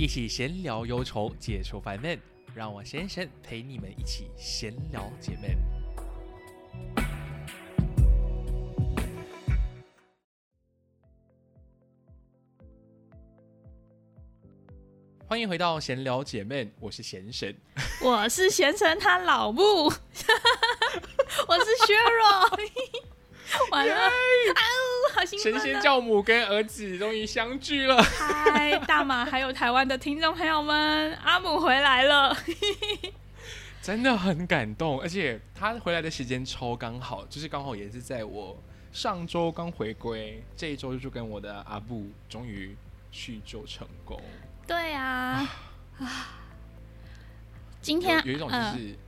一起闲聊忧愁，解除烦闷，让我先生陪你们一起闲聊解闷。欢迎回到闲聊姐妹，我是贤神。我是贤神他老木，我是削弱，完了，啊呜，好兴神！仙教母跟儿子终于相聚了。嗨，大马还有台湾的听众朋友们，阿姆回来了，真的很感动，而且他回来的时间超刚好，就是刚好也是在我上周刚回归，这一周就跟我的阿布终于叙旧成功。对啊，啊，今天有有一种就嗯是、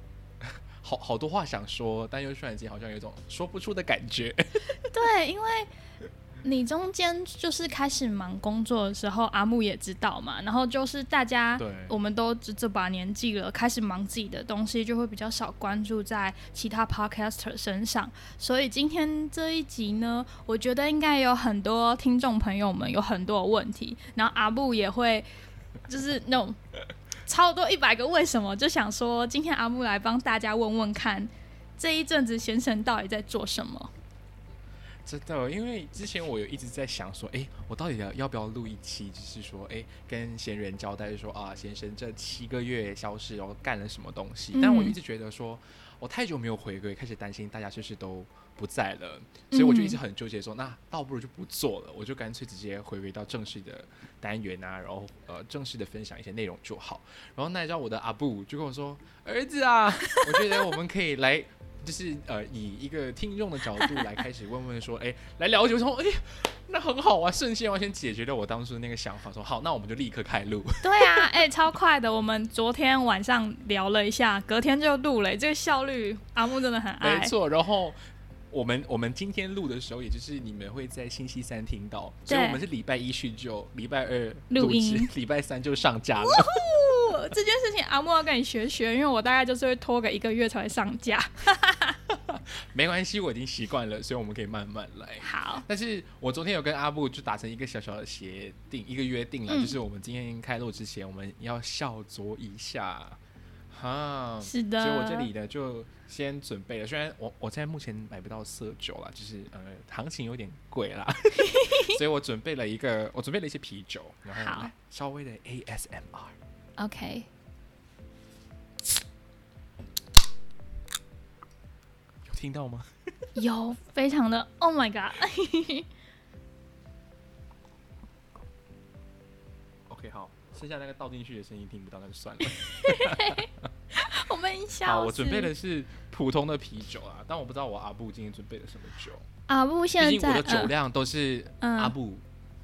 好好多话想说，但又突然间好像有一种说不出的感觉。对，因为你中间就是开始忙工作的时候，阿木也知道嘛，然后就是大家我们都这这把年纪了，开始忙自己的东西，就会比较少关注在其他 podcaster 身上。所以今天这一集呢，我觉得应该有很多听众朋友们有很多的问题，然后阿木也会就是那种超多一百个为什么，就想说今天阿木来帮大家问问看，这一阵子贤神到底在做什么。真的，因为之前我有一直在想说，哎，我到底要要不要录一期，就是说，哎，跟闲人交代说啊，先生这七个月消失，然后干了什么东西？但我一直觉得说，我太久没有回归，开始担心大家是不是都不在了，所以我就一直很纠结说，那倒不如就不做了，我就干脆直接回归到正式的单元啊，然后呃正式的分享一些内容就好。然后那你知道我的阿布就跟我说，儿子啊，我觉得我们可以来。就是呃，以一个听众的角度来开始问问说，哎、来了解，我说，哎、那很好啊，瞬间完全解决了我当初的那个想法，说好，那我们就立刻开录。对啊，哎、超快的。我们昨天晚上聊了一下，隔天就录了，这个效率阿木真的很爱。没错，然后我们我们今天录的时候，也就是你们会在星期三听到，所以我们是礼拜一叙旧，礼拜二录音制礼拜三就上架了。不这件事情阿木要跟你学学，因为我大概就是会拖个一个月才会上架。没关系，我已经习惯了，所以我们可以慢慢来。好，但是我昨天有跟阿布就达成一个小小的协定，一个约定了，嗯就是我们今天开录之前，我们要小酌一下。哈，是的。所以我这里呢就先准备了，虽然我我现在目前买不到色酒啦，就是呃行情有点贵啦，所以我准备了一个，我准备了一些啤酒，然后稍微的 ASMR。OK，有听到吗？有非常的 Oh my God，OK，好，剩下那个倒进去的声音听不到，那就算了。我们笑好，我死准备的是普通的啤酒啊，但我不知道我阿布今天准备了什么酒。阿布现毕竟我在的酒量都是嗯阿布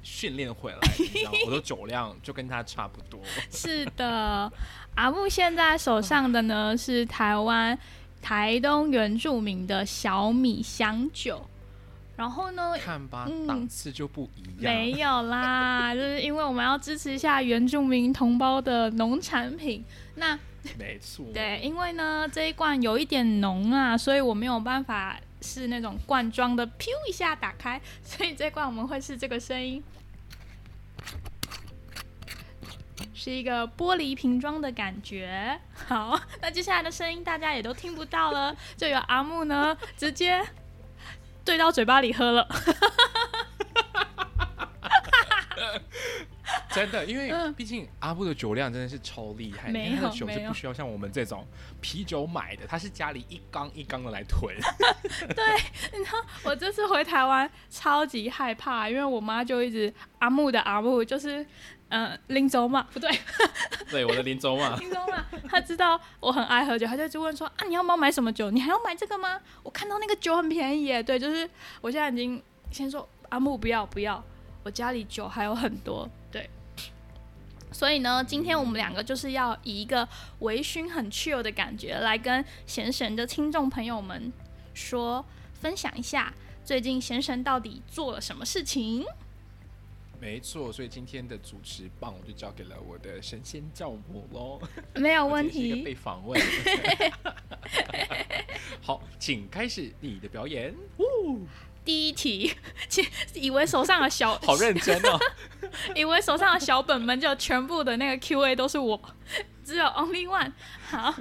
训练回来的，你知道吗？我的酒量就跟他差不多。是的，阿木现在手上的呢是台湾台东原住民的小米香酒，然后呢，看吧，嗯档次就不一样。没有啦，就是因为我们要支持一下原住民同胞的农产品。那没错。对，因为呢这一罐有一点浓啊，所以我没有办法是那种罐装的，噗一下打开，所以这罐我们会是这个声音。是一个玻璃瓶装的感觉。好，那接下来的声音大家也都听不到了，就由阿木呢直接对到嘴巴里喝了。真的，因为嗯毕竟阿布的酒量真的是超厉害，他的酒是不需要像我们这种啤酒买的，他是家里一缸一缸的来囤。对，你知道我这次回台湾超级害怕，因为我妈就一直阿木的阿木，就是呃林州嘛，不对，对，我的林州嘛，林州嘛，她知道我很爱喝酒，她就一直问说啊你要不要买什么酒？你还要买这个吗？我看到那个酒很便宜耶，对，就是我现在已经先说阿木不要不要，我家里酒还有很多，对。所以呢，今天我们两个就是要以一个微醺很 chill 的感觉来跟贤神的听众朋友们说，分享一下最近贤神到底做了什么事情。没错，所以今天的主持棒我就交给了我的神仙教母喽。没有问题被。访问。好，请开始你的表演。第一题，其以为手上的小 好认真哦。以为手上的小本本就全部的那个 Q&A 都是我，只有 Only One。好，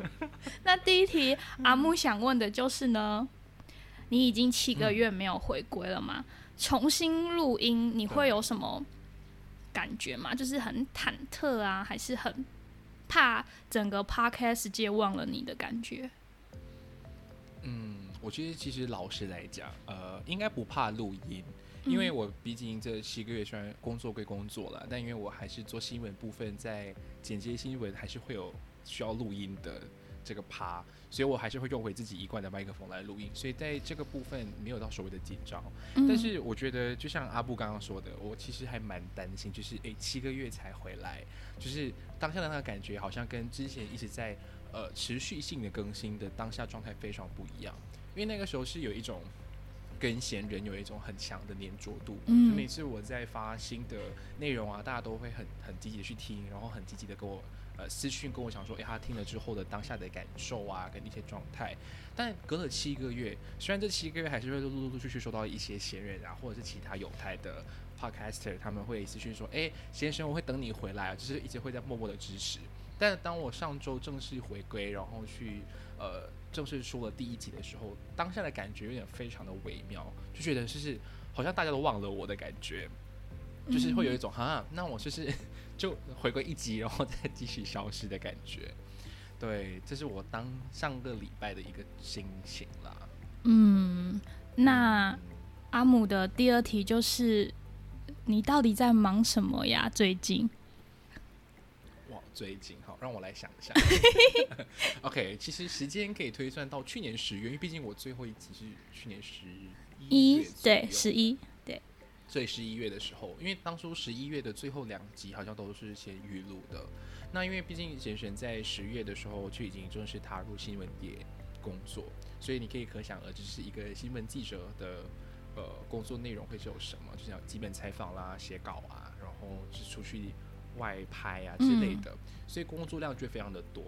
那第一题阿木想问的就是呢，你已经七个月没有回归了吗？重新录音你会有什么感觉吗？就是很忐忑啊，还是很怕整个 Podcast 界忘了你的感觉？嗯，我觉得其实老实来讲，呃，应该不怕录音。因为我毕竟这七个月虽然工作归工作了，但因为我还是做新闻部分，在剪接新闻还是会有需要录音的这个趴，所以我还是会用回自己一贯的麦克风来录音，所以在这个部分没有到所谓的紧张。但是我觉得，就像阿布刚刚说的，我其实还蛮担心，就是诶七个月才回来，就是当下的那个感觉好像跟之前一直在呃持续性的更新的当下状态非常不一样，因为那个时候是有一种。跟闲人有一种很强的粘着度，就每次我在发新的内容啊，大家都会很很积极的去听，然后很积极的跟我呃私讯跟我讲说，哎，他听了之后的当下的感受啊，跟一些状态。但隔了七个月，虽然这七个月还是会陆陆陆续续收到一些闲人啊，或者是其他有台的 podcaster，他们会私讯说，哎，先生，我会等你回来啊，就是一直会在默默的支持。但当我上周正式回归，然后去呃。正式说了第一集的时候，当下的感觉有点非常的微妙，就觉得就是好像大家都忘了我的感觉，就是会有一种哈，那我就是就回归一集，然后再继续消失的感觉。对，这是我当上个礼拜的一个心情啦。嗯，那阿姆的第二题就是，你到底在忙什么呀？最近？哇，最近。让我来想一下。OK，其实时间可以推算到去年十月，因为毕竟我最后一集是去年十一月，对，十一，对。所以十一月的时候，因为当初十一月的最后两集好像都是先预录的。那因为毕竟贤贤在十月的时候就已经正式踏入新闻业工作，所以你可以可想而知，是一个新闻记者的呃工作内容会是有什么，就像基本采访啦、写稿啊，然后是出去。外拍啊之类的，所以工作量就非常的多。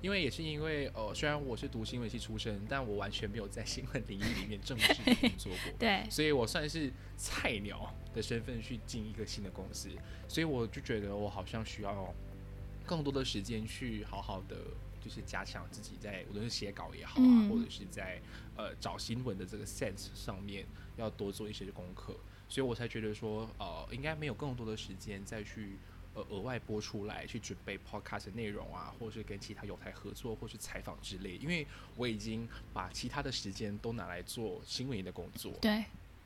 因为也是因为呃，虽然我是读新闻系出身，但我完全没有在新闻领域里面正式工作过。对，所以我算是菜鸟的身份去进一个新的公司，所以我就觉得我好像需要更多的时间去好好的就是加强自己在无论是写稿也好啊，或者是在呃找新闻的这个 sense 上面要多做一些功课，所以我才觉得说呃，应该没有更多的时间再去。额外播出来去准备 podcast 内容啊，或者是跟其他有台合作，或是采访之类。因为我已经把其他的时间都拿来做新闻的工作，对，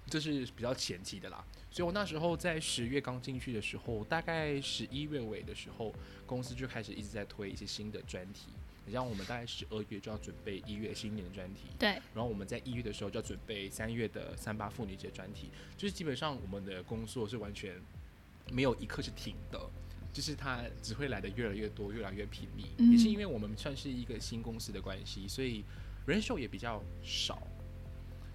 这是比较前期的啦。所以我那时候在十月刚进去的时候，大概十一月尾的时候，公司就开始一直在推一些新的专题。你像我们大概十二月就要准备一月新年的专题，对，然后我们在一月的时候就要准备三月的三八妇女节专题，就是基本上我们的工作是完全没有一刻是停的。就是它只会来的越来越多，越来越频密，也是因为我们算是一个新公司的关系，所以人手也比较少，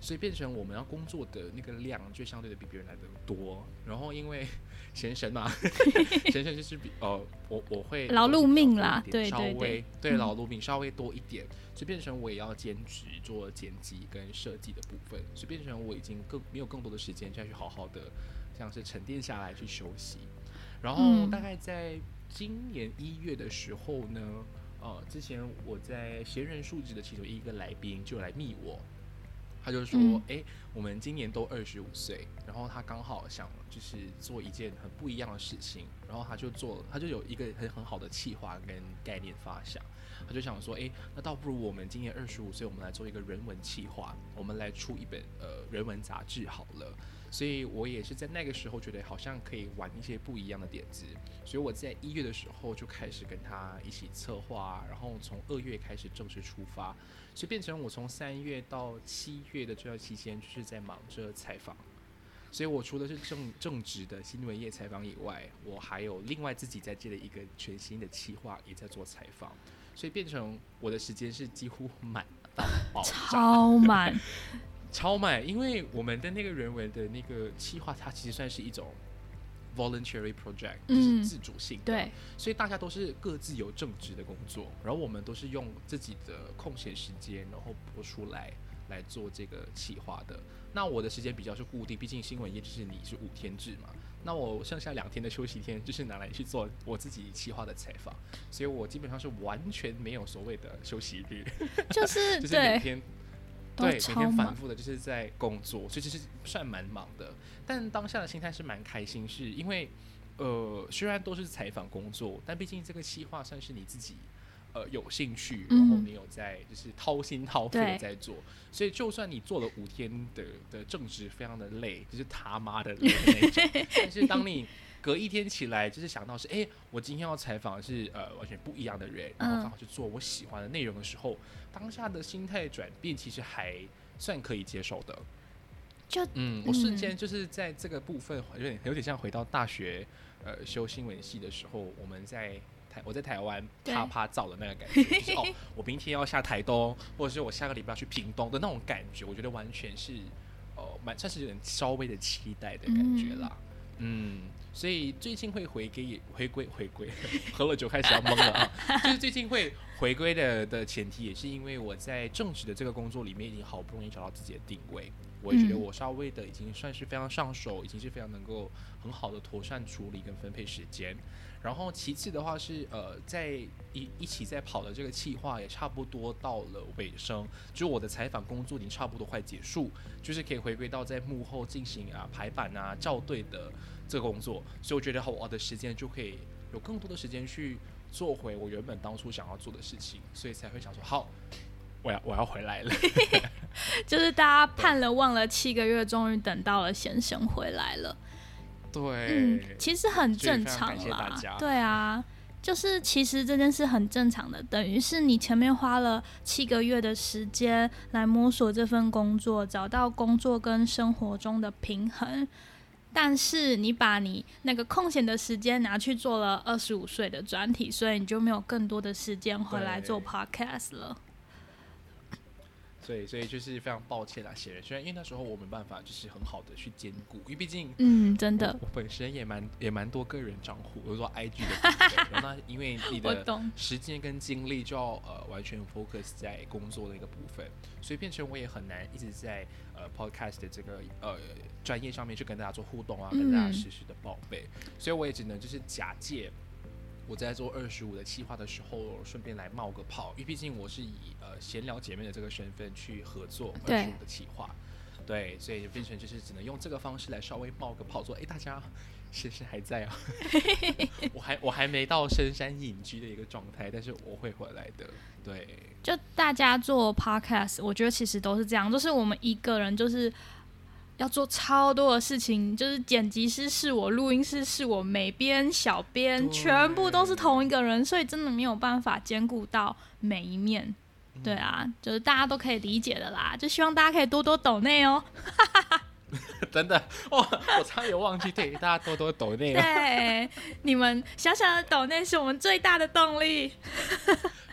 所以变成我们要工作的那个量就相对的比别人来的多。然后因为闲神嘛，闲神就是比呃我我会劳碌命啦，对稍微对劳碌命稍微多一点，就变成我也要兼职做剪辑跟设计的部分，所以变成我已经更没有更多的时间再去好好的像是沉淀下来去休息。然后大概在今年一月的时候呢，呃，之前我在闲人述职的其中一个来宾就来密我，他就说，哎，我们今年都二十五岁，然后他刚好想就是做一件很不一样的事情，然后他就做，他就有一个很很好的企划跟概念发想，他就想说，哎，那倒不如我们今年二十五岁，我们来做一个人文企划，我们来出一本呃人文杂志好了。所以我也是在那个时候觉得好像可以玩一些不一样的点子，所以我在一月的时候就开始跟他一起策划，然后从二月开始正式出发，所以变成我从三月到七月的这段期间就是在忙着采访，所以我除了是正正职的新闻业采访以外，我还有另外自己在接了一个全新的企划也在做采访，所以变成我的时间是几乎满到爆，超满。超满，因为我们的那个人文的那个企划，它其实算是一种 voluntary project，就是自主性的，对，所以大家都是各自有正职的工作，然后我们都是用自己的空闲时间，然后播出来来做这个企划的。那我的时间比较是固定，毕竟新闻业就是你是五天制嘛。那我剩下两天的休息天，就是拿来去做我自己企划的采访，所以我基本上是完全没有所谓的休息日，就是 就是每，天都对每天反复的就是在工作，所以其实算蛮忙的。但当下的心态是蛮开心，是因为呃虽然都是采访工作，但毕竟这个企划算是你自己。呃，有兴趣，然后嗯你有在就是掏心掏肺的在做，所以就算你做了五天的的正职，非常的累，就是他妈的累的那种。但是当你隔一天起来，就是想到是，哎、我今天要采访的是呃完全不一样的人，然后嗯刚好去做我喜欢的内容的时候，当下的心态转变其实还算可以接受的。就嗯，我瞬嗯间就是在这个部分有点有点像回到大学呃修新闻系的时候，我们在台我在台湾啪啪照的那个感觉，就是哦，我明天要下台东，或者是我下个礼拜要去屏东的那种感觉，我觉得完全是哦蛮算是有点稍微的期待的感觉啦。嗯，所以最近会回归回归回归，喝了酒开始要懵了啊。就是最近会回归的的前提，也是因为我在正职的这个工作里面，已经好不容易找到自己的定位。我也觉得嗯我稍微的已经算是非常上手，已经是非常能够很好的妥善处理跟分配时间。然后其次的话是呃，在一一起在跑的这个企划也差不多到了尾声，就我的采访工作已经差不多快结束，就是可以回归到在幕后进行啊排版啊校对的这个工作，所以我觉得我的时间就可以有更多的时间去做回我原本当初想要做的事情，所以才会想说好，我要我要回来了。就是大家盼了望了七个月，终于等到了先生回来了。对，嗯，其实很正常啦。对啊，就是其实这件事很正常的，等于是你前面花了七个月的时间来摸索这份工作，找到工作跟生活中的平衡。但是你把你那个空闲的时间拿去做了二十五岁的专题，所以你就没有更多的时间回来做 podcast 了。所以所以就是非常抱歉啦，写人，虽然因为那时候我没办法就是很好的去兼顾，因为毕竟嗯，真的我，我本身也蛮也蛮多个人账户，比如说 IG 的 然后那因为你的。时间跟精力就要呃完全 focus 在工作的一个部分，所以变成我也很难一直在呃 podcast 的这个呃专业上面去跟大家做互动啊，跟大家嗯实时的报备，所以我也只能就是假借。我在做二十五的企划的时候，顺便来冒个泡，因为毕竟我是以呃闲聊姐妹的这个身份去合作二对十五的企划，对，所以就变成就是只能用这个方式来稍微冒个泡，说哎、大家先生还在啊，我还我还没到深山隐居的一个状态，但是我会回来的，对，就大家做 podcast，我觉得其实都是这样，就是我们一个人就是要做超多的事情，就是剪辑师是我，录音师是我，美编、小编全部都是同一个人，所以真的没有办法兼顾到每一面。嗯对啊，就是大家都可以理解的啦，就希望大家可以多多抖内哦。真的，哇，我差点忘记，对，大家多多抖内哦，对，你们小小的抖内是我们最大的动力。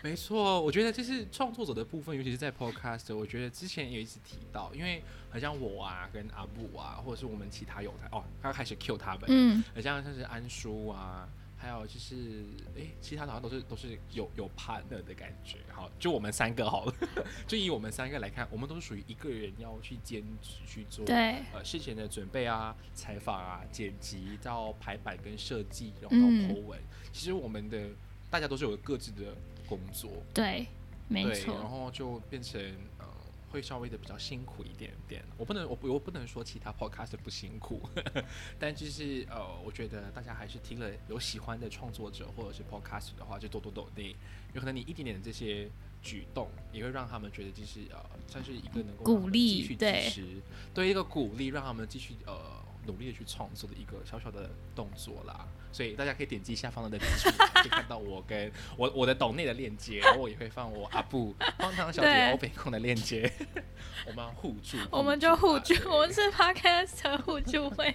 没错，我觉得就是创作者的部分，尤其是在 podcast，我觉得之前也一直提到，因为好像我啊，跟阿布啊，或者是我们其他有台哦，刚开始 Q 他们，嗯，很像像是安叔啊，还有就是诶，其他好像都是都是有有 partner 的感觉。好，就我们三个好了，就以我们三个来看，我们都是属于一个人要去兼职去做对，呃事前的准备啊、采访啊、剪辑到排版跟设计，然后到嗯 po 文。其实我们的大家都是有各自的工作，对，没错，然，后就变成呃，会稍微的比较辛苦一点点。我不能，我不我不能说其他 podcast 不辛苦，但就是呃，我觉得大家还是听了有喜欢的创作者或者是 podcast 的话，就多多抖内，有可能你一点点的这些举动，也会让他们觉得就是呃，算是一个能够鼓励对支持，对一个鼓励，让他们继续呃努力的去创作的一个小小的动作啦。所以大家可以点击下方的资讯，可以看到我跟我我的抖内的链接，然后我也会放我阿布荒唐小姐对欧北控的链接，我们互助，我们就互助，我们是 podcast 互助会。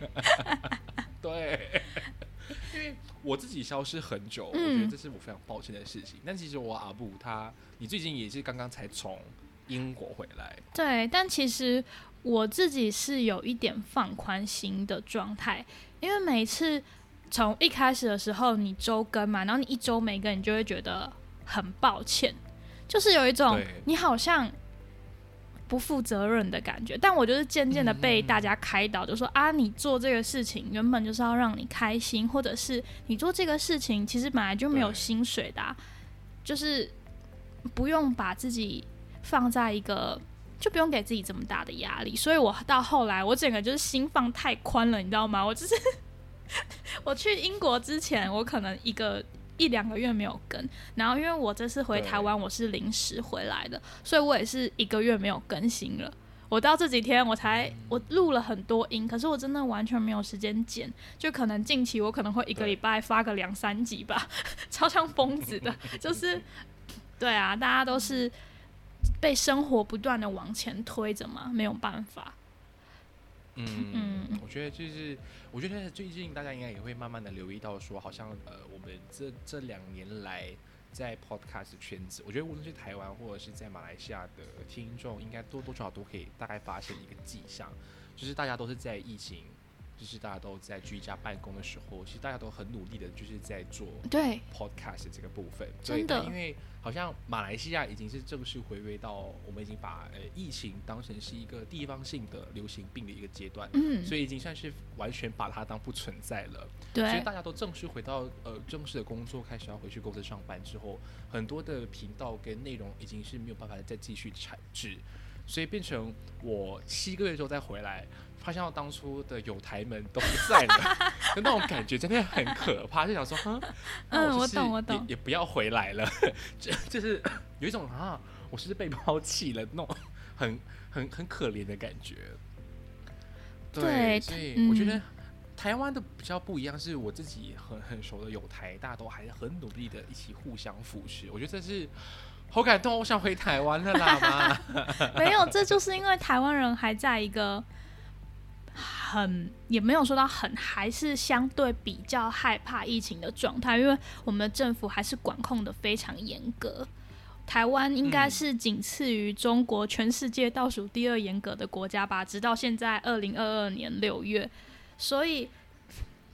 对，因为我自己消失很久，嗯我觉得这是我非常抱歉的事情。但其实我阿布他，你最近也是刚刚才从英国回来，对，但其实我自己是有一点放宽心的状态，因为每次从一开始的时候你周更嘛，然后你一周没更，你就会觉得很抱歉，就是有一种你好像不负责任的感觉。但我就是渐渐的被大家开导，就说啊，你做这个事情原本就是要让你开心，或者是你做这个事情其实本来就没有薪水的啊、就是不用把自己放在一个。就不用给自己这么大的压力，所以我到后来，我整个就是心放太宽了，你知道吗？我就是我去英国之前，我可能一个一两个月没有更，然后因为我这次回台湾，我是临时回来的，所以我也是一个月没有更新了。我到这几天我才我录了很多音，可是我真的完全没有时间剪，就可能近期我可能会一个礼拜发个两三集吧，超像疯子的，就是 对啊，大家都是被生活不断的往前推着嘛，没有办法。嗯嗯，我觉得就是，我觉得最近大家应该也会慢慢的留意到，说好像呃，我们这这两年来在 podcast 圈子，我觉得无论是台湾或者是在马来西亚的听众，应该多多少少都可以大概发现一个迹象，就是大家都是在疫情，就是大家都在居家办公的时候，其实大家都很努力的，就是在做对，podcast 这个部分，真的对因为好像马来西亚已经是正式回归到我们已经把呃疫情当成是一个地方性的流行病的一个阶段，嗯，所以已经算是完全把它当不存在了。所以，大家都正式回到呃正式的工作，开始要回去公司上班之后，很多的频道跟内容已经是没有办法再继续产制，所以变成我七个月之后再回来，发现到当初的友台们都不在了，就 那种感觉真的很可怕，就想说，嗯我懂我懂也不要回来了，就就是有一种啊，我是不是被抛弃了那种很 很很可怜的感觉。对所以我觉得嗯台湾的比较不一样，是我自己很很熟的友台，大家都还是很努力的一起互相扶持，我觉得这是好感动，我想回台湾了啦。没有，这就是因为台湾人还在一个很也没有说到很，还是相对比较害怕疫情的状态，因为我们的政府还是管控的非常严格。台湾应该嗯是仅次于中国全世界倒数第二严格的国家吧，直到现在二零二二年六月，所以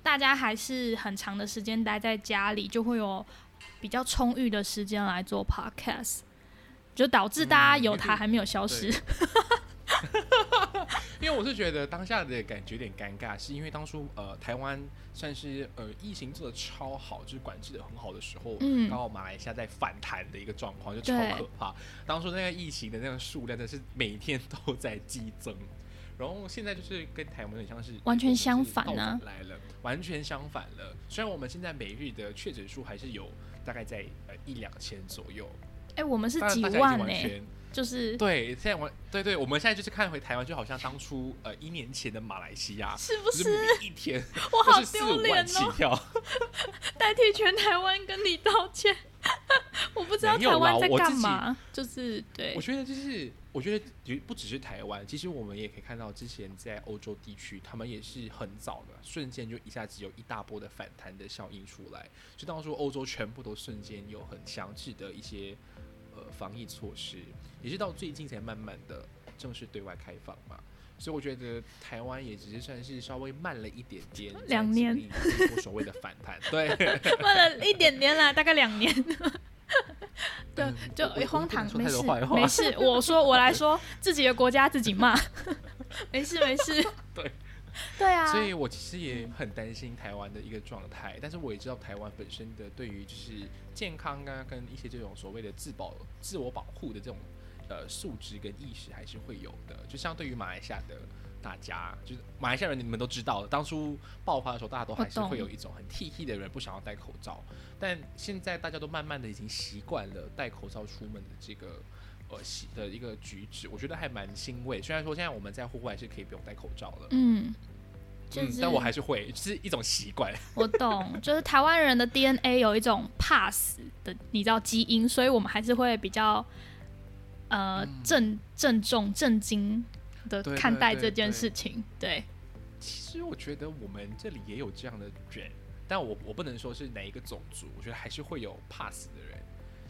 大家还是很长的时间待在家里，就会有比较充裕的时间来做 podcast，就导致大家有台还没有消失。对 因为我是觉得当下的感觉有点尴尬，是因为当初呃台湾算是呃疫情做的超好，就是管制的很好的时候，嗯刚好马来西亚在反弹的一个状况，就超可怕。当初那个疫情的那个数量，真的是每天都在激增。然后现在就是跟台湾很像是完全相反啊来了，完全相反了。虽然我们现在每日的确诊数还是有大概在呃一两千左右，哎、我们是几万呢、就是对，现在我对对，我们现在就是看回台湾，就好像当初呃一年前的马来西亚，是不？就是一天 我好丢脸哦！跳。代替全台湾跟你道歉。我不知道台湾在干嘛，就是对我，觉得就是，我觉得也不只是台湾，其实我们也可以看到，之前在欧洲地区，他们也是很早的，瞬间就一下子有一大波的反弹的效应出来，就当初欧洲全部都瞬间有很强制的一些呃防疫措施，也是到最近才慢慢的正式对外开放嘛。所以我觉得台湾也只是算是稍微慢了一点点，两年所谓的反弹，对，慢了一点点啦，大概两年。对嗯，就荒唐，没事没事。我说我来说，自己的国家自己骂，没 事没事。对对啊，所以我其实也很担心台湾的一个状态，但是我也知道台湾本身的对于就是健康啊，跟一些这种所谓的自保、自我保护的这种呃素质跟意识还是会有的。就相对于马来西亚的大家，就是马来西亚人，你们都知道，当初爆发的时候，大家都还是会有一种很 T T 的人不想要戴口罩，但现在大家都慢慢的已经习惯了戴口罩出门的这个。呃，习的一个举止，我觉得还蛮欣慰。虽然说现在我们在户外是可以不用戴口罩了，嗯，就是、嗯，但我还是会，就是一种习惯。我懂，就是台湾人的 DNA 有一种怕死的，你知道基因，所以我们还是会比较呃嗯郑郑重、震惊的看待这件事情。对，其实我觉得我们这里也有这样的人，但我我不能说是哪一个种族，我觉得还是会有怕死的人。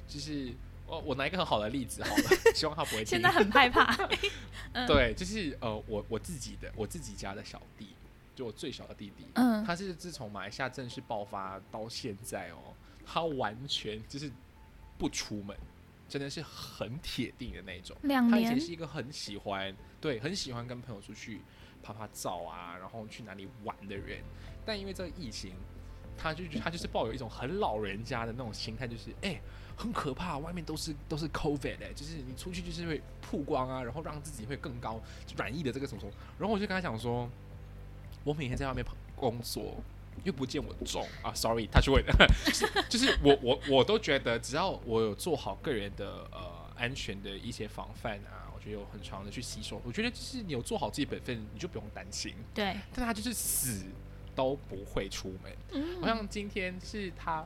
就是我我拿一个很好的例子好了，希望他不会听。现在很害怕。嗯对，就是呃，我我自己的我自己家的小弟，就我最小的弟弟，嗯，他是自从马来西亚正式爆发到现在哦，他完全就是不出门，真的是很铁定的那种。两年他以前是一个很喜欢，对，很喜欢跟朋友出去拍拍照啊，然后去哪里玩的人。但因为这个疫情，他就 他就是抱有一种很老人家的那种心态，就是哎、很可怕，外面都是都是 COVID 哎、就是你出去就是会曝光啊，然后让自己会更高软疫的这个什么什么。然后我就跟他讲说，我每天在外面工作。又不见我中啊，sorry，他 是为了，就是就是我我我都觉得，只要我有做好个人的呃安全的一些防范啊，我觉得有很长的去吸收。我觉得就是你有做好自己本分，你就不用担心。对，但他就是死都不会出门，嗯好像今天是他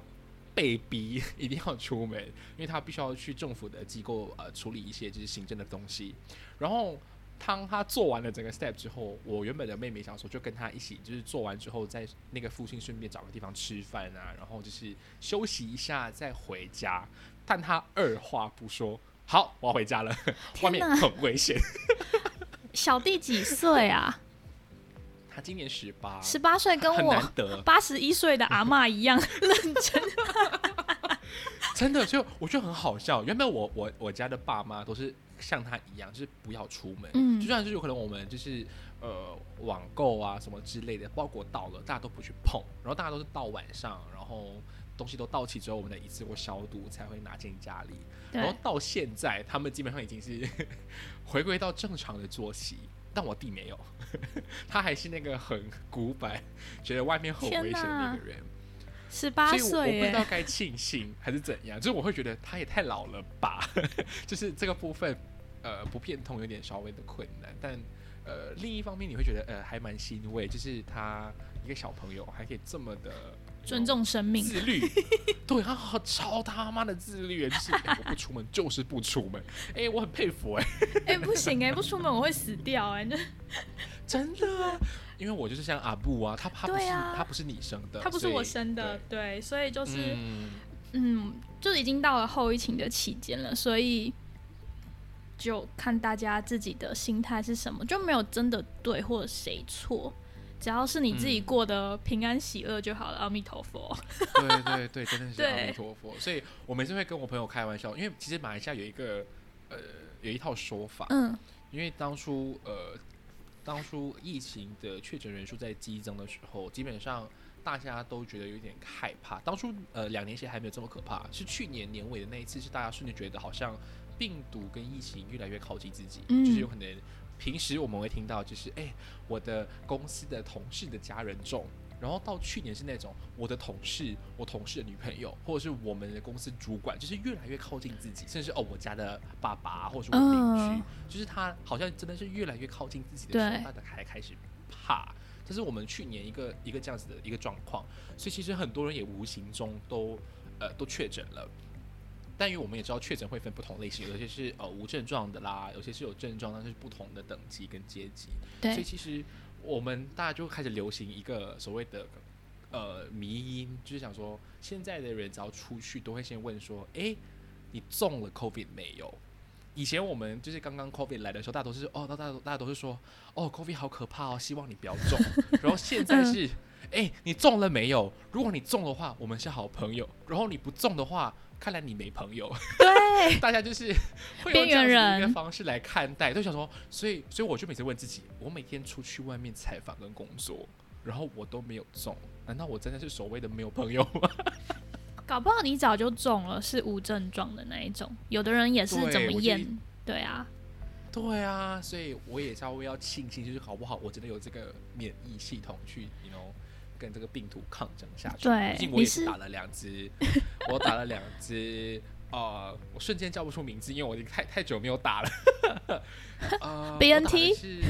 被逼 一定要出门，因为他必须要去政府的机构呃处理一些就是行政的东西。然后当他做完了整个 step 之后，我原本的妹妹想说就跟他一起，就是做完之后在那个附近顺便找个地方吃饭啊，然后就是休息一下再回家。但他二话不说，好，我要回家了，外面很危险。小弟几岁啊？他今年十八，十八岁，跟我。八十一岁的阿嬷一样 认真。真的就我觉得很好笑。原本我我我家的爸妈都是像他一样，就是不要出门，嗯就算是有可能我们就是呃网购啊什么之类的包裹到了，大家都不去碰，然后大家都是到晚上，然后东西都到齐之后，我们再一次过消毒才会拿进家里。然后，到现在，他们基本上已经是 回归到正常的作息。但我弟没有，他还是那个很古板，觉得外面很危险的那个人。十八所以我我岁耶，不知道该庆幸还是怎样，就是我会觉得他也太老了吧，就是这个部分呃不变通有点稍微的困难，但呃另一方面你会觉得呃还蛮欣慰，就是他一个小朋友还可以这么的 尊重生命。自律，对他好超他妈的自律，就是、哎我不出门就是不出门，哎、我很佩服哎、哎、不行哎、不出门我会死掉哎、那真的？啊，因为我就是像阿布啊，他他不是、啊。他不是你生的，他不是我生的，对。对，所以就是嗯。嗯，就已经到了后疫情的期间了，所以就看大家自己的心态是什么，就没有真的对或者谁错，只要是你自己嗯过得平安喜乐就好了。阿弥陀佛。对对对，真的是 阿弥陀佛。所以我每次会跟我朋友开玩笑，因为其实马来西亚有一个呃有一套说法，嗯因为当初呃当初疫情的确诊人数在激增的时候，基本上大家都觉得有点害怕。当初呃两年前还没有这么可怕，是去年年尾的那一次，是大家瞬间觉得好像病毒跟疫情越来越靠近自己，嗯就是有可能平时我们会听到就是哎、我的公司的同事的家人中。然后到去年是那种我的同事、我同事的女朋友，或者是我们的公司主管，就是越来越靠近自己，甚至哦我家的爸爸，或者是我邻居，嗯就是他好像真的是越来越靠近自己的时候，对大家还开始怕。这是我们去年一个一个这样子的一个状况，所以其实很多人也无形中都呃都确诊了。但因为我们也知道确诊会分不同类型，有些是呃无症状的啦，有些是有症状，但是不同的等级跟阶级。所以，其实我们大家就开始流行一个所谓的呃迷因，就是想说现在的人只要出去都会先问说，诶，你中了 COVID 没有？以前我们就是刚刚 COVID 来的时候，大家都是哦，大家大家都是说哦，COVID 好可怕哦，希望你不要中。然后现在是，哎、你中了没有？如果你中的话，我们是好朋友；然后你不中的话，看来你没朋友。对，大家就是会用这样的一人个方式来看待，都想说，所以所以我就每次问自己，我每天出去外面采访跟工作，然后我都没有中，难道我真的是所谓的没有朋友吗？搞不好你早就中了，是无症状的那一种。有的人也是对怎么验，对啊，对啊，所以我也稍微要庆幸，就是好不好，我真的有这个免疫系统去，you know，跟这个病毒抗争下去。对毕竟我是也是打了两支，我打了两支，呃，我瞬间叫不出名字，因为我已经太太久没有打了。呃 BNT 是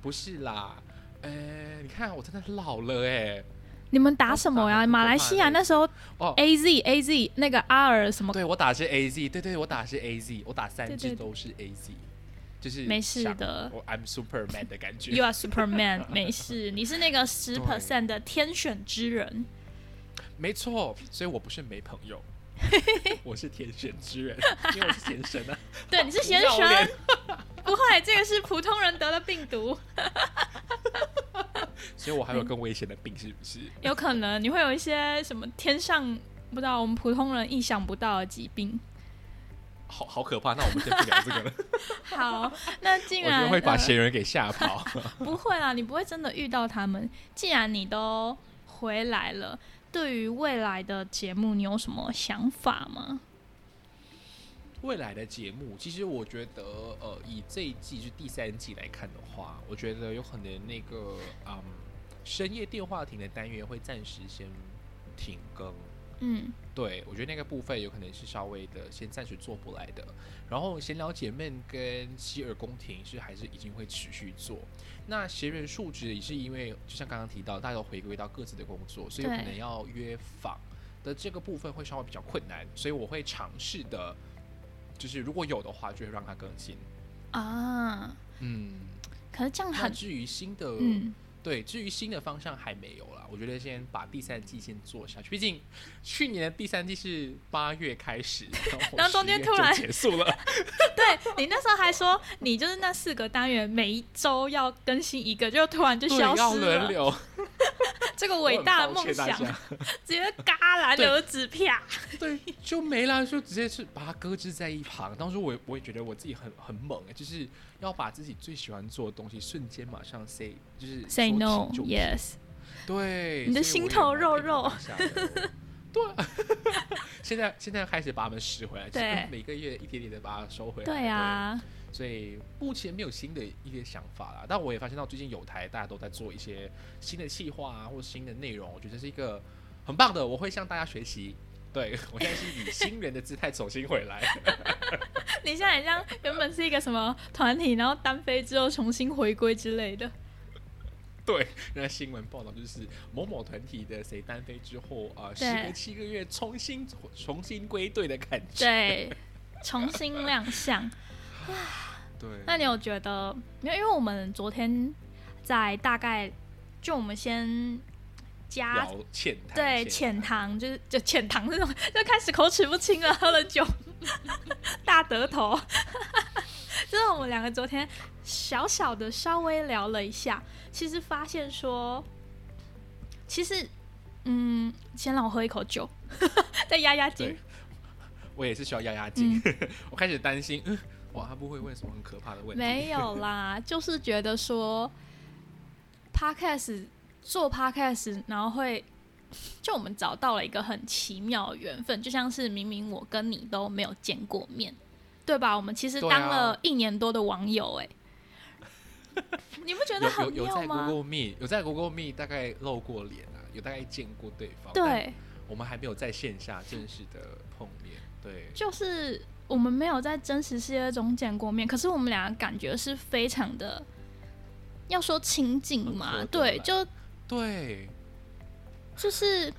不是啦？哎，你看我真的老了哎、你们打什么呀？马来西亚那时候哦，A Z A Z 那个阿尔什么对我打的是 A Z，对对，我打的是 A Z，我打三对对支都是 A Z，就是没事的我 I'm Superman 的感觉。You are Superman，没事，你是那个十 percent 的天选之人。没错，所以我不是没朋友，我是天选之人，因为我是贤神啊。对，你是贤不要脸神，不会，这个是普通人得了病毒，所以我还有更危险的病，是不是？有可能你会有一些什么天上不知道我们普通人意想不到的疾病。好好可怕。那我们先不聊这个了，好，那既我觉然得会把呃闲人给吓跑。不会啦，你不会真的遇到他们。既然你都回来了，对于未来的节目，你有什么想法吗？未来的节目，其实我觉得，呃，以这一季是第三季来看的话，我觉得有可能那个，嗯，深夜电话亭的单元会暂时先停更。嗯对，我觉得那个部分有可能是稍微的先暂时做不来的。然后闲聊姐妹跟希尔宫廷是还是已经会持续做。那闲人数值也是因为，就像刚刚提到，大家都回归到各自的工作，所以有可能要约访的这个部分会稍微比较困难，所以我会尝试的，就是如果有的话，就会让它更新。啊，嗯，可是这样很至于新的，嗯，对，至于新的方向还没有啦，我觉得先把第三季先做下去。毕竟去年的第三季是八月开始，然后中间10月就突然结束了。对你那时候还说你就是那四个单元每一周要更新一个，就突然就对，消要失了。轮流，这个伟大的梦想 直接戛然对而止，啪！对，就没了，就直接是把它搁置在一旁。当时我也我也觉得我自己很很猛哎，就是要把自己最喜欢做的东西瞬间马上 say，就是 Say no，yes。对，你的心头肉肉对啊，现在现在开始把它们拾回来，就是对每个月一点点的把它收回来。对啊，所以目前没有新的一些想法啦，但我也发现到最近有台大家都在做一些新的企划啊，或者新的内容，我觉得是一个很棒的，我会向大家学习。对 我现在是以新人的姿态重新回来，你现在很像原本是一个什么团体，然后单飞之后重新回归之类的。对，那新闻报道就是某某团体的谁单飞之后啊，时对隔七个月重新重新归队的感觉。对，重新亮相。对，那你有觉得？因为因为我们昨天在大概就我们先加对浅谈，就是就浅谈这种，就开始口齿不清了，喝了酒，大得头。就是我们两个昨天小小的稍微聊了一下，其实发现说，其实，嗯，先让我喝一口酒，再压压惊。我也是需要压压惊。我开始担心，嗯，哇，他不会问什么很可怕的问题？没有啦，就是觉得说，podcast 做 podcast，然后会，就我们找到了一个很奇妙的缘分，就像是明明我跟你都没有见过面，对吧？我们其实当了一年多的网友、哎、你不觉得有很有有在妙吗？Google Meet，有在 Google Meet 大概露过脸啊，有大概见过对方。对，我们还没有在线下正式的碰面。对，就是我们没有在真实世界中见过面，可是我们俩感觉是非常的，要说亲近嘛，对，就对，就是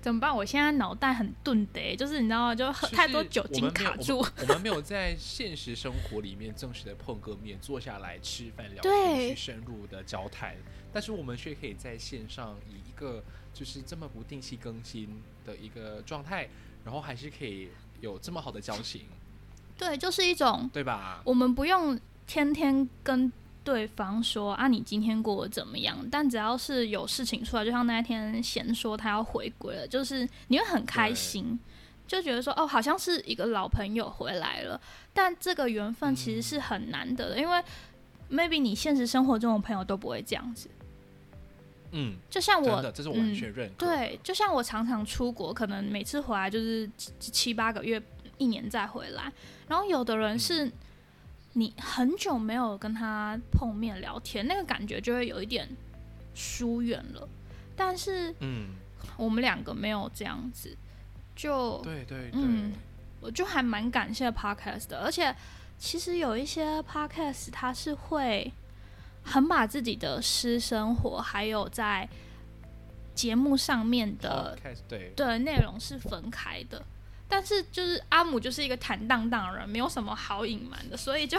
怎么办？我现在脑袋很钝的、欸，就是你知道吗？就喝太多酒精卡住。我们我们没有在现实生活里面正式的碰个面，坐下来吃饭聊天，去深入的交谈，但是我们却可以在线上以一个就是这么不定期更新的一个状态，然后还是可以有这么好的交情，对，就是一种对吧？我们不用天天跟对方说啊，你今天过得怎么样？但只要是有事情出来，就像那一天贤说他要回归了，就是你会很开心，就觉得说哦，好像是一个老朋友回来了。但这个缘分其实是很难得的，因为 maybe 你现实生活中的朋友都不会这样子。嗯，就像我真的，这是我完全认可。对，就像我常常出国，可能每次回来就是七七八个月、一年再回来。然后有的人是你很久没有跟他碰面聊天，那个感觉就会有一点疏远了。但是嗯，我们两个没有这样子，就对对对，嗯我就还蛮感谢 podcast 的。而且其实有一些 podcast 它是会很把自己的私生活还有在节目上面的对对内容是分开的。但是就是阿姆就是一个坦荡荡的人，没有什么好隐瞒的，所以就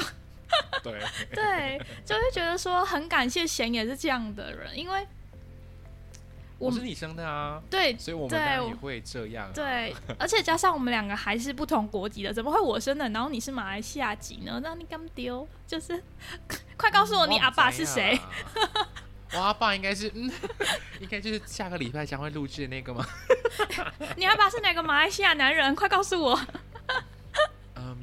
对 对，就会觉得说很感谢贤也是这样的人，因为我我是你生的啊，对所以我们对当然也会这样、啊。对，而且加上我们两个还是不同国籍的，怎么会我生的，然后你是马来西亚籍呢？那你干嘛丢？就是快告诉我你阿爸是谁？啊我阿爸应该是，嗯，应该就是下个礼拜将会录制的那个吗？你阿爸是哪个马来西亚男人？快告诉我！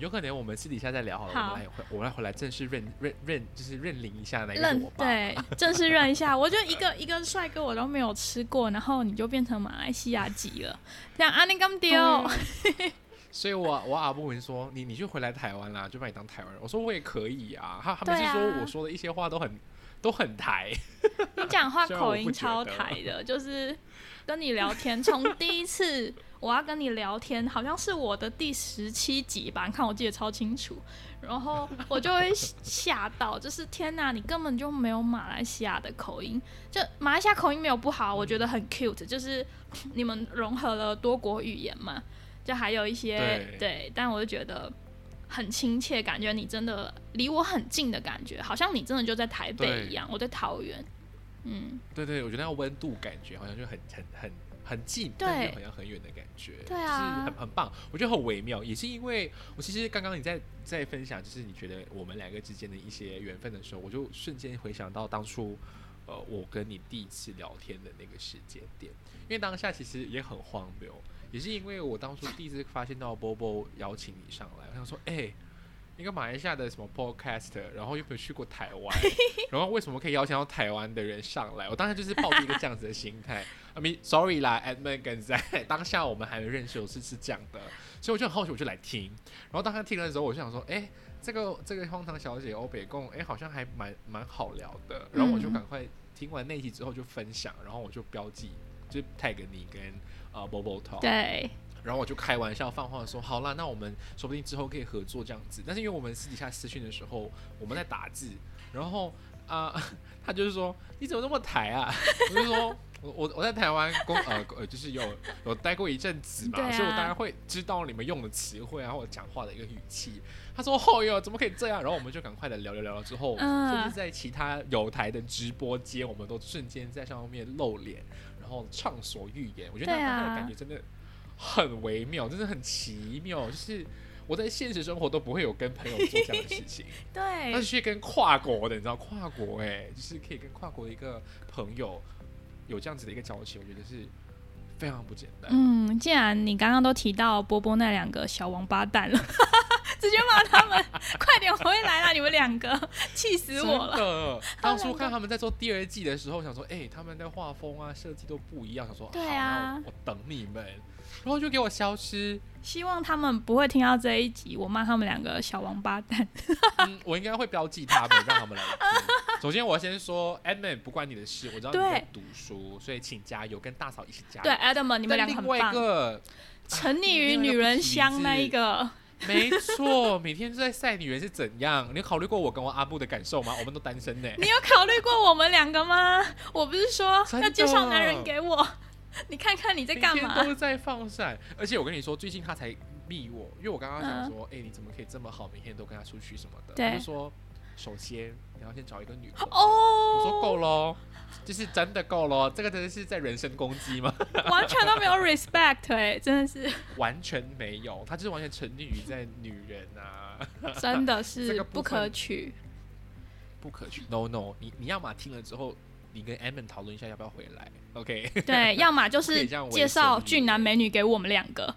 嗯，有可能我们私底下再聊好了，好我们来回我们来回来正式认认认，就是认领一下那个是认我爸。对，正式认一下。我就一个一个帅哥我都没有吃过，然后你就变成马来西亚籍了，这样阿尼甘丢。所以我我阿布文说你你就回来台湾啦，就把你当台湾人。我说我也可以啊，他他们是说我说的一些话都很都很台，你讲话 口音超台的，就是跟你聊天，从第一次我要跟你聊天，好像是我的第十七集吧，你看我记得超清楚，然后我就会吓到，就是天哪，你根本就没有马来西亚的口音，就马来西亚口音没有不好，我觉得很 cute，就是你们融合了多国语言嘛，就还有一些对但我就觉得。很亲切，感觉你真的离我很近的感觉，好像你真的就在台北一样，我在桃园。嗯，对对，我觉得那个温度感觉好像就很很很很近，对但是又好像很远的感觉，对啊就是很很棒，我觉得很微妙。也是因为我其实刚刚你在在分享，就是你觉得我们两个之间的一些缘分的时候，我就瞬间回想到当初。呃，我跟你第一次聊天的那个时间点，因为当下其实也很荒谬，也是因为我当初第一次发现到波波邀请你上来，我想说，哎、一个马来西亚的什么 podcast，然后又没有去过台湾，然后为什么可以邀请到台湾的人上来？我当时就是抱着一个这样子的心态。I mean sorry 啦，Edmund 跟在当下我们还没认识，我是是这样的，所以我就很好奇，我就来听。然后当他听了之后，我就想说，哎、这个这个荒唐小姐欧北贡，哎、好像还蛮蛮好聊的。然后我就嗯赶快听完那一集之后就分享，然后我就标记，就 tag 你跟呃 Bobo Talk。对，然后我就开玩笑放话说，好啦，那我们说不定之后可以合作这样子。但是因为我们私底下私讯的时候，我们在打字，然后啊、他就是说你怎么那么台啊？我就说我我我在台湾工呃呃就是有有待过一阵子嘛，啊所以我当然会知道你们用的词汇啊，或者讲话的一个语气。他说哦哟，怎么可以这样？然后我们就赶快的聊聊聊了之后，嗯甚至在其他有台的直播间，我们都瞬间在上面露脸，然后畅所欲言。我觉得那对啊当下的感觉真的很微妙，真的很奇妙，就是我在现实生活都不会有跟朋友做这样的事情，但 对是，去跟跨国的，你知道跨国哎、就是可以跟跨国的一个朋友有这样子的一个交情，我觉得是非常不简单。嗯，既然你刚刚都提到波波那两个小王八蛋了，直接骂他们，快点回来啦！你们两个，气死我了。当初看他们在做第二季的时候，想说，哎、他们的画风啊、设计都不一样，想说，对好啊我等你们，然后就给我消失。希望他们不会听到这一集，我骂他们两个小王八蛋。嗯，我应该会标记他们，让他们来听。首先，我要先说，Edmund 不关你的事，我知道你在读书，所以请加油，跟大嫂一起加油。对，Adam，你们两个但另外一。个，沉溺于女人香那一个，没错，每天都在晒女人是怎样？你有考虑过我跟我阿布的感受吗？我们都单身呢。你有考虑过我们两个吗？我不是说要介绍男人给我，你看看你在干嘛？都在放闪，而且我跟你说，最近他才密我，因为我刚刚想说，哎、你怎么可以这么好，每天都跟他出去什么的？我就说，首先你要先找一个女朋友。我说哦，够喽，就是真的够喽，这个真的是在人身攻击吗？完全都没有 respect 哎、真的是，完全没有，他就是完全沉溺于在女人啊，真的是 不可取。不可取。No No，你你要么听了之后，你跟 Evan 讨论一下要不要回来，OK？对，要么就 是介绍俊男美女给我们两个，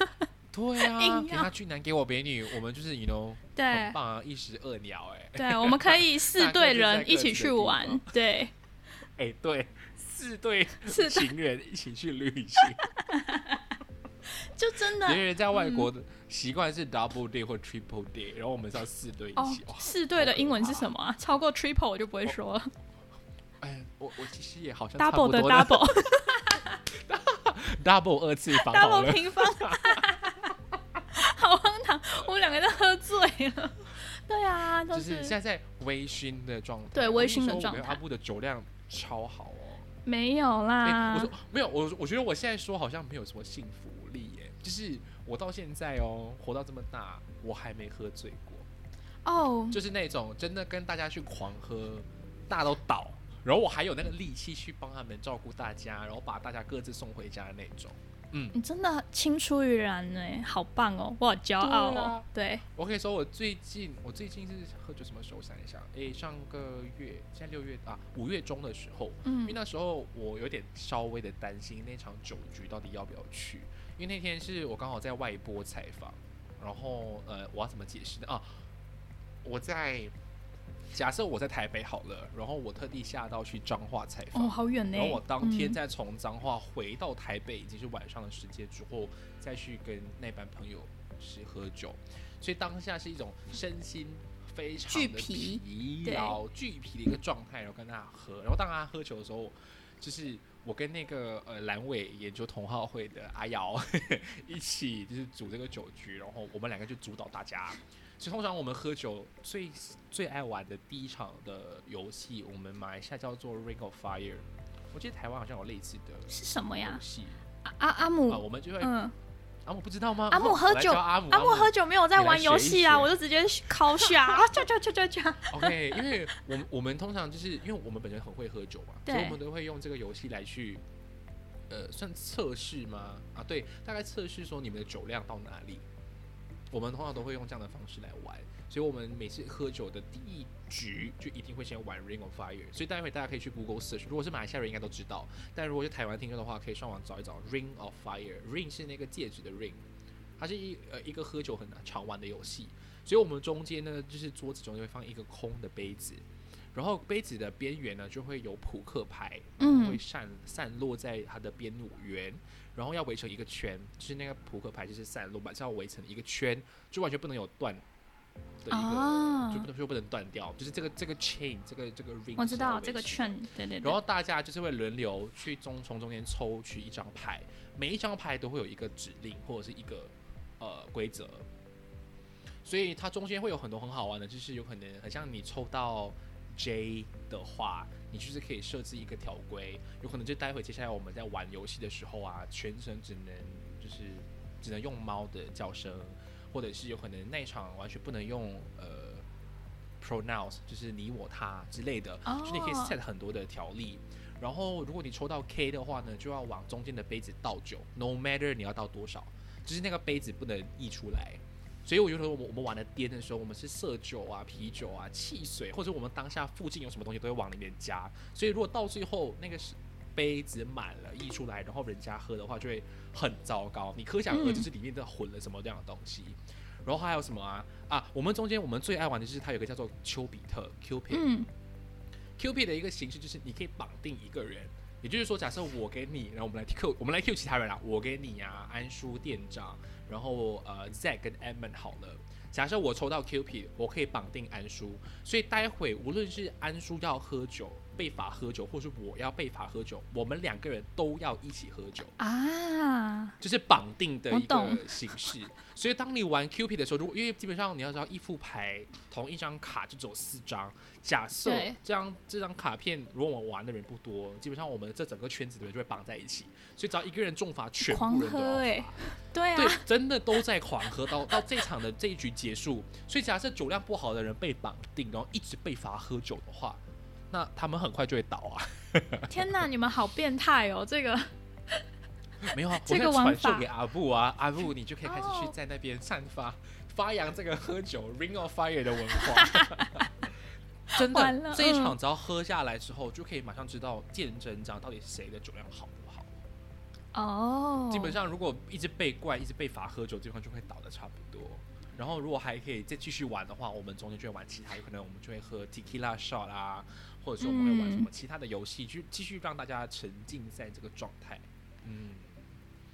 对啊，给他俊男，给我美女，我们就是 you know 对。很棒啊，一石二鸟哎、对，我们可以四对人一起去玩方，对，哎、对，四对，情人一起去旅行。就真的。别人在外国的习惯是 double day 或 triple day，然后我们是要四对一哦起。哦，四对的英文是什么啊？超过 triple 我就不会说了。哎，我我其实也好像差不，double 的多 double double 二次方好 double。平方，好荒唐！我们两个都喝醉了。对啊，就就是现在在微醺的状态，对微醺的状态阿布的酒量超好哦。没有哎、啦我。说没有，我我觉得我现在说好像没有什么幸福力耶，就是我到现在哦，活到这么大，我还没喝醉过，哦，就是那种真的跟大家去狂喝，大家都倒，然后我还有那个力气去帮他们照顾大家，然后把大家各自送回家的那种。嗯，你真的青出于蓝呢，好棒哦，我好骄傲哦。对我可以说我最近我最近是喝酒什么时候想一想，诶，上个月现在六月啊五月中的时候，嗯。因为嗯，那时候我有点稍微的担心那场酒局到底要不要去，因为那天是我刚好在外播采访，然后呃，我要怎么解释呢？啊，我在假设我在台北好了，然后我特地下到去彰化采访。哦，好远呢。然后我当天嗯再从彰化回到台北，已经是晚上的时间之后，再去跟那班朋友是喝酒，所以当下是一种身心非常的俱疲疲劳、俱疲的一个状态，然后跟大家喝。然后当他喝酒的时候，就是我跟那个呃蓝尾研究同好会的阿瑶 一起就是组这个酒局，然后我们两个就主导大家。通常我们喝酒最最爱玩的第一场的游戏，我们马来西亚叫做 Ring of Fire。我记得台湾好像有类似的是什么呀游？戏阿阿阿啊，姆，我们就会嗯，阿姆不知道吗？阿姆喝酒阿姆，阿姆喝酒没有在玩游戏啊，我就直接敲下 啊，这这这这这。OK，因为我们我们通常就是因为我们本身很会喝酒嘛，所以我们都会用这个游戏来去，呃，算测试吗？啊，对，大概测试说你们的酒量到哪里。我们通常都会用这样的方式来玩，所以我们每次喝酒的第一局就一定会先玩 Ring of Fire。所以待会大家可以去 Google search，如果是马来西亚人应该都知道，但如果是台湾听众的话，可以上网找一找 Ring of Fire。Ring 是那个戒指的 ring，它是一呃一个喝酒很常玩的游戏。所以我们中间呢，就是桌子中间会放一个空的杯子，然后杯子的边缘呢就会有扑克牌，嗯会散散落在它的边缘，然后要围成一个圈，就是那个扑克牌就是散落嘛，是要围成一个圈，就完全不能有断的一个，哦。就不能就不能断掉，就是这个这个 chain 这个这个 ring，我知道这个圈，对对对。然后大家就是会轮流去中从中间抽取一张牌，每一张牌都会有一个指令或者是一个呃规则，所以它中间会有很多很好玩的，就是有可能很像你抽到 J 的话，你就是可以设置一个条规，有可能就待会接下来我们在玩游戏的时候啊，全程只能就是只能用猫的叫声，或者是有可能那一场完全不能用呃 pronounce，就是你我他之类的，就是你可以 set 很多的条例。然后如果你抽到 K 的话呢，就要往中间的杯子倒酒，no matter 你要倒多少，就是那个杯子不能溢出来。所以我觉得我们我们玩的颠的时候，我们是色酒啊、啤酒啊、汽水，或者我们当下附近有什么东西都会往里面加。所以如果到最后那个是杯子满了溢出来，然后人家喝的话，就会很糟糕。你可想而知，嗯是里面的混了什么这样的东西。然后还有什么啊？啊，我们中间我们最爱玩的就是它有一个叫做丘比特 Cupid，嗯 Cupid 的一个形式就是你可以绑定一个人，也就是说，假设我给你，然后我们来 Q，我们来 Q 其他人啊，我给你啊，安叔店长，然后呃 Z 跟 Edmond 好了。假设我抽到 QP，我可以绑定安叔，所以待会无论是安叔要喝酒被罚喝酒，或是我要被罚喝酒，我们两个人都要一起喝酒。啊，就是绑定的一个形式。所以当你玩 Cupid 的时候，如果因为基本上你要知道一副牌同一张卡就只有四张，假设这张这张卡片如果我们玩的人不多，基本上我们这整个圈子的人就会绑在一起，所以只要一个人中罚，全部人都要。对对啊，，真的都在狂喝到 到这场的这一局结束。所以假设酒量不好的人被绑定，然后一直被罚喝酒的话，那他们很快就会倒啊。天哪，你们好变态哦！这个没有啊，这个玩法传授给阿布啊，阿布你就可以开始去哦在那边散发、发扬这个喝酒 Ring of Fire 的文化。真的，这一嗯场只要喝下来之后，就可以马上知道见真章，到底谁的酒量好。哦，基本上如果一直被怪、一直被罚喝酒，基本上就会倒的差不多。然后如果还可以再继续玩的话，我们中间就会玩其他，有可能我们就会喝 Tequila shot 啦，或者说我们会玩什么嗯其他的游戏，去继续让大家沉浸在这个状态。嗯。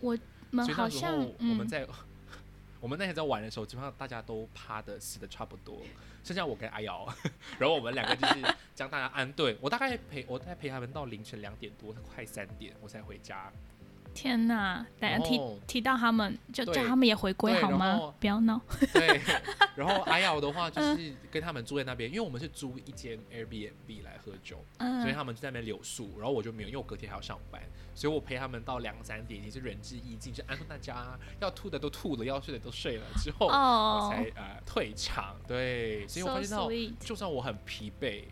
我们所以那时好像候我们嗯，在、我们那天在玩的时候，基本上大家都趴的死的差不多，剩下我跟阿瑶，然后我们两个就是将大家安顿。我大概陪我大概陪他们到凌晨两点多，快三点我才回家。天哪！等下提提到他们，就叫他们也回归好吗？不要闹。对，然后阿瑶的话就 是跟他们住在那边，因为我们是租一间 Airbnb 来喝酒，所以嗯，他们就在那边留宿，然后我就没有，因为我隔天还要上班，所以我陪他们到两三点，已经是仁至义尽，就安顿大家要吐的都吐了，要睡的都睡了之后，我哦才呃退场。对，所以我发现到就算我很疲惫，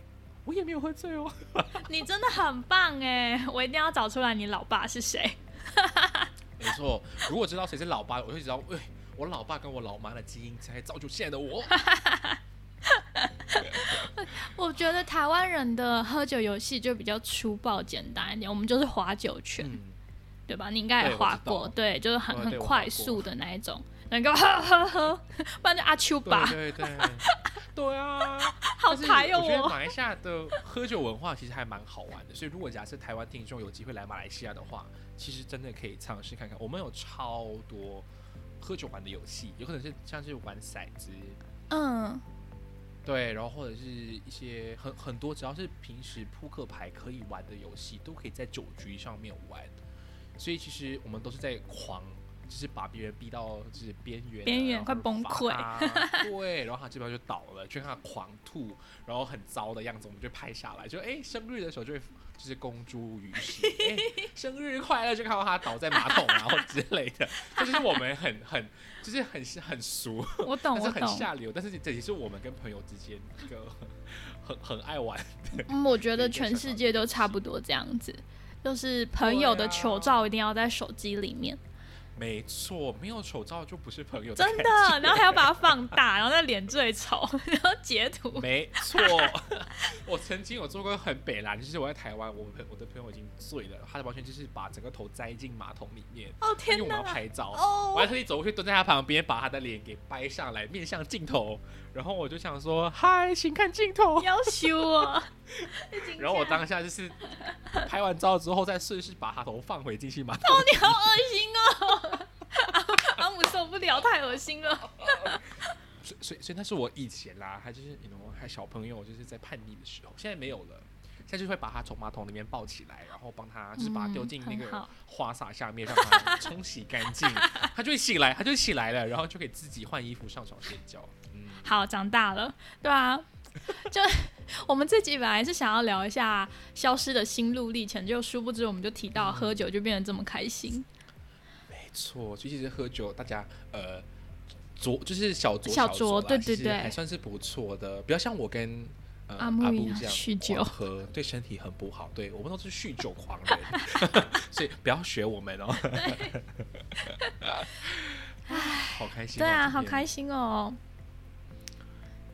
我也没有喝醉哦。你真的很棒哎！我一定要找出来你老爸是谁。没错，如果知道谁是老爸，我就知道，哎、我老爸跟我老妈的基因才造就现在的我。我觉得台湾人的喝酒游戏就比较粗暴简单一点，我们就是划酒圈。嗯，对吧？你应该也对我知滑过，道对，就是很很快速的那一种，能够喝喝喝，不然就阿丘吧，对对对，对啊，好台哦我。我觉得马来西亚的喝酒文化其实还蛮好玩的，所以如果假设台湾听众有机会来马来西亚的话，其实真的可以尝试看看。我们有超多喝酒玩的游戏，有可能是像是玩骰子，嗯，对，然后或者是一些很很多只要是平时扑克牌可以玩的游戏，都可以在酒局上面玩。所以其实我们都是在狂。就是把别人逼到就是边缘啊，边缘快崩溃。对，然后他这边就倒了，就看他狂吐，然后很糟的样子，我们就拍下来，就哎、生日的时候就会就是公诸于世，哎、生日快乐，就看到他倒在马桶然后之类的，这就是我们很很就是很很俗，我懂，我懂。下流，但是这也是我们跟朋友之间一个很很爱玩，嗯，我觉得全世界都差不多这样子，就是朋友的对啊。糗照一定要在手机里面，没错，没有丑照就不是朋友，真的，然后还要把它放大，然后那脸最丑，然后截图。没错，我曾经有做过很北蓝，就是我在台湾，我朋我的朋友已经醉了，他完全就是把整个头栽进马桶里面，哦天因为我们要！拍照，哦我还特地走过去蹲在他旁边，把他的脸给掰上来，面向镜头，然后我就想说嗨，请看镜头，要修啊。然后我当下就是拍完照之后，再顺势把他头放回进去马桶。你好恶心哦！阿姆受不了，太恶心了。所以所以所以那是我以前啦，还就是你 know 还小朋友就是在叛逆的时候，现在没有了。现在就会把他从马桶里面抱起来，然后帮他就是把他丢进那个花洒下面，让他冲洗干净，他就会醒来，他就会起来了，然后就可以自己换衣服上床睡觉。嗯，好，长大了，对啊。就我们自己本来是想要聊一下消失的心路历程，就殊不知我们就提到喝酒就变得这么开心。没错，所以其实喝酒，大家呃酌就是小酌小酌对对对还算是不错的。不要像我跟呃阿木这样酗酒喝，对身体很不好。对我们都是酗酒狂人，所以不要学我们哦。好开心、哦！对啊，好开心哦。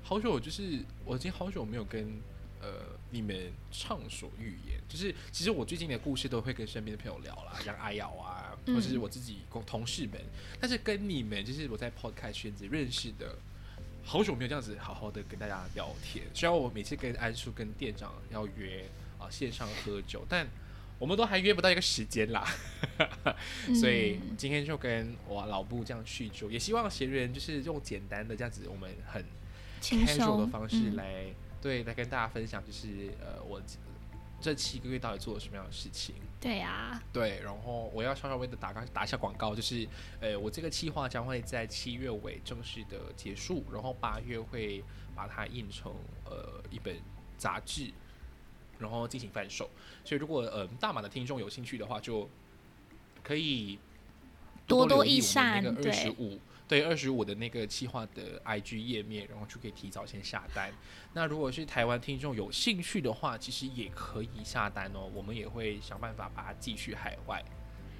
好久就是我已经好久没有跟呃你们畅所欲言，就是其实我最近的故事都会跟身边的朋友聊啦，像阿瑶啊，嗯或者是我自己共同事们，但是跟你们就是我在 podcast 圈子认识的。好久没有这样子好好的跟大家聊天，虽然我每次跟安叔跟店长要约啊、线上喝酒，但我们都还约不到一个时间啦。所以嗯今天就跟我老布这样叙旧，也希望闲人就是用简单的这样子，我们很轻 casual 的方式嗯来、对来跟大家分享，就是呃我这七个月到底做了什么样的事情。对呀，对，然后我要稍稍微的打个打一下广告，就是呃我这个计划将会在七月尾正式的结束，然后八月会把它印成呃一本杂志。然后进行贩售，所以如果呃大马的听众有兴趣的话，就可以多多益留意我们那个善对二十五对二十五的那个企划的 IG 页面，然后就可以提早先下单。那如果是台湾听众有兴趣的话，其实也可以下单哦，我们也会想办法把它寄去海外。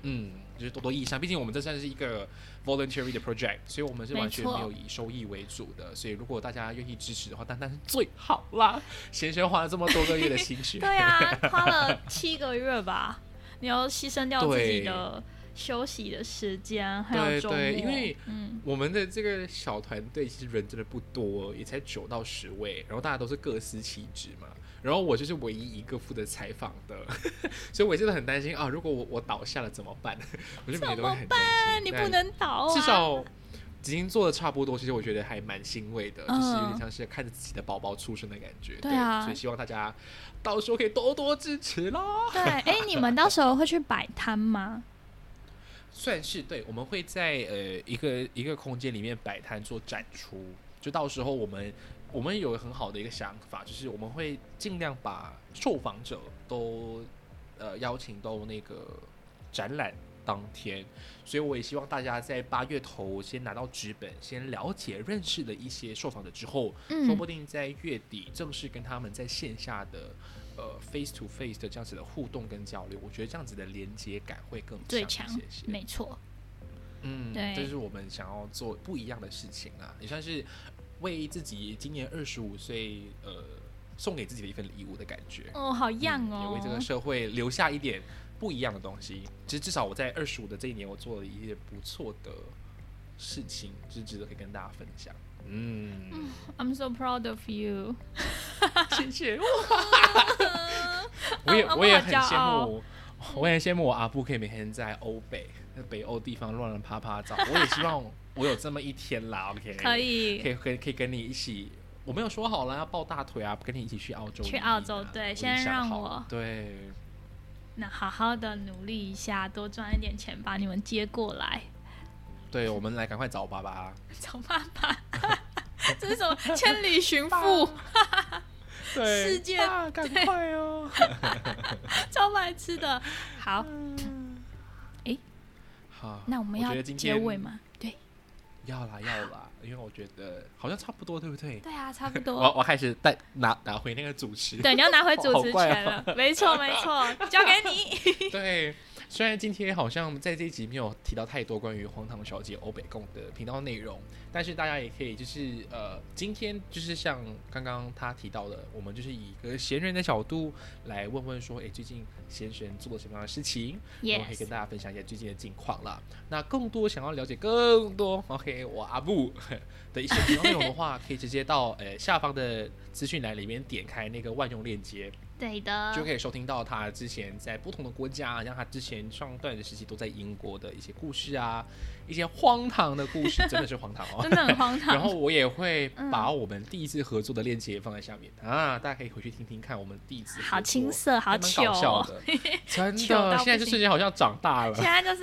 嗯，就是多多益善，毕竟我们这算是一个 voluntary 的 project，所以我们是完全没有以收益为主的。所以如果大家愿意支持的话，但但是最好啦。先生花了这么多个月的心血，对啊，花了七个月吧，你要牺牲掉自己的休息的时间，还有对周末，对因为嗯，我们的这个小团队其实人真的不多，也才九到十位，然后大家都是各司其职嘛。然后我就是唯一一个负责采访的，所以我也真的很担心啊，如果我我倒下了怎么办？我就每天都会很担心。你不能倒啊，至少已经做的差不多，其实我觉得还蛮欣慰的，嗯就是有点像是看着自己的宝宝出生的感觉。对啊所以希望大家到时候可以多多支持啦。对，哎，你们到时候会去摆摊吗？算是对，我们会在呃一个一个空间里面摆摊做展出，就到时候我们我们有很好的一个想法，就是我们会尽量把受访者都呃邀请到那个展览当天，所以我也希望大家在八月头先拿到纸本，先了解认识了一些受访者之后，说不，定在月底正式跟他们在线下的呃 face to face 的这样子的互动跟交流，我觉得这样子的连接感会更最强。没错，嗯，对这是我们想要做不一样的事情啊，也算是为自己今年二十五岁呃送给自己的一份礼物的感觉。哦，好样嗯也哦为，这个社会留下一点不一样的东西。其实至少我在二十五的这一年，我做了一些不错的事情，就是值得可以跟大家分享。嗯，I'm so proud of you。谢谢。我也 阿我也很羡慕，我也羡慕我阿布可以每天在欧北、北欧地方乱乱啪啪照。我也希望我有这么一天啦。OK，可以可以可以可以跟你一起。我没有说好了要抱大腿啊，跟你一起去澳洲啊。去澳洲对先让我对。那好好的努力一下，多赚一点钱，把你们接过来。对，我们来赶快找爸爸。找爸爸，这是什么千里寻父？对，世界爸赶快哦！超白痴的。好，好，那我们要结尾吗？对，要啦要啦，因为我觉得好像差不多，对不对？对啊，差不多。我我开始带拿拿回那个主持。对，你要拿回主持权了。没错，没错，交给你。对，虽然今天好像在这一集没有提到太多关于荒唐小姐欧北贡的频道内容，但是大家也可以就是呃，今天就是像刚刚他提到的，我们就是以一个闲人的角度来问问说，哎，最近闲神做了什么样的事情？我可以跟大家分享一下最近的近况啦。那更多想要了解更多，OK，我阿布的一些频道内容的话，可以直接到呃下方的资讯栏里面点开那个万用链接，对的就。可以收听到他之前在不同的国家，像他之前上段的时期都在英国的一些故事啊，一些荒唐的故事，真的是荒唐哦 真。的很荒唐。然后我也会嗯把我们第一次合作的链接放在下面、啊，大家可以回去听听看我们第一次好青涩，好搞笑哦。的，真的，现在就行瞬间好像长大了现。在就是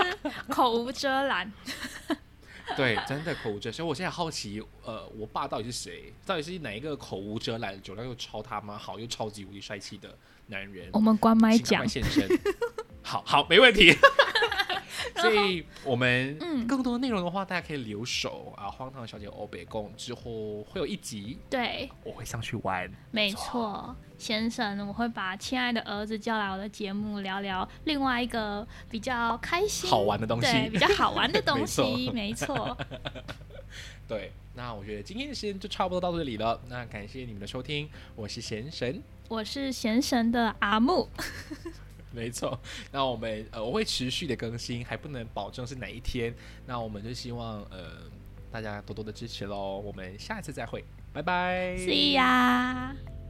口无遮拦。对，真的口无遮。所以我现在好奇，呃，我爸到底是谁？到底是哪一个口无遮拦、酒量又超他妈好又超级无敌帅气的男人？我们关麦讲，现身。好好，没问题。所以，我们嗯更多内容的话，大家可以留守啊。荒唐小姐欧北贡之后会有一集，对，我会上去玩。没错，先生，我会把亲爱的儿子叫来我的节目，聊聊另外一个比较开心、好玩的东西对，比较好玩的东西，没错。对，那我觉得今天的时间就差不多到这里了。那感谢你们的收听，我是贤神。我是贤神的阿木，没错，那我们呃我会持续的更新，还不能保证是哪一天。那我们就希望呃大家多多的支持喽。我们下一次再会，拜拜。See ya。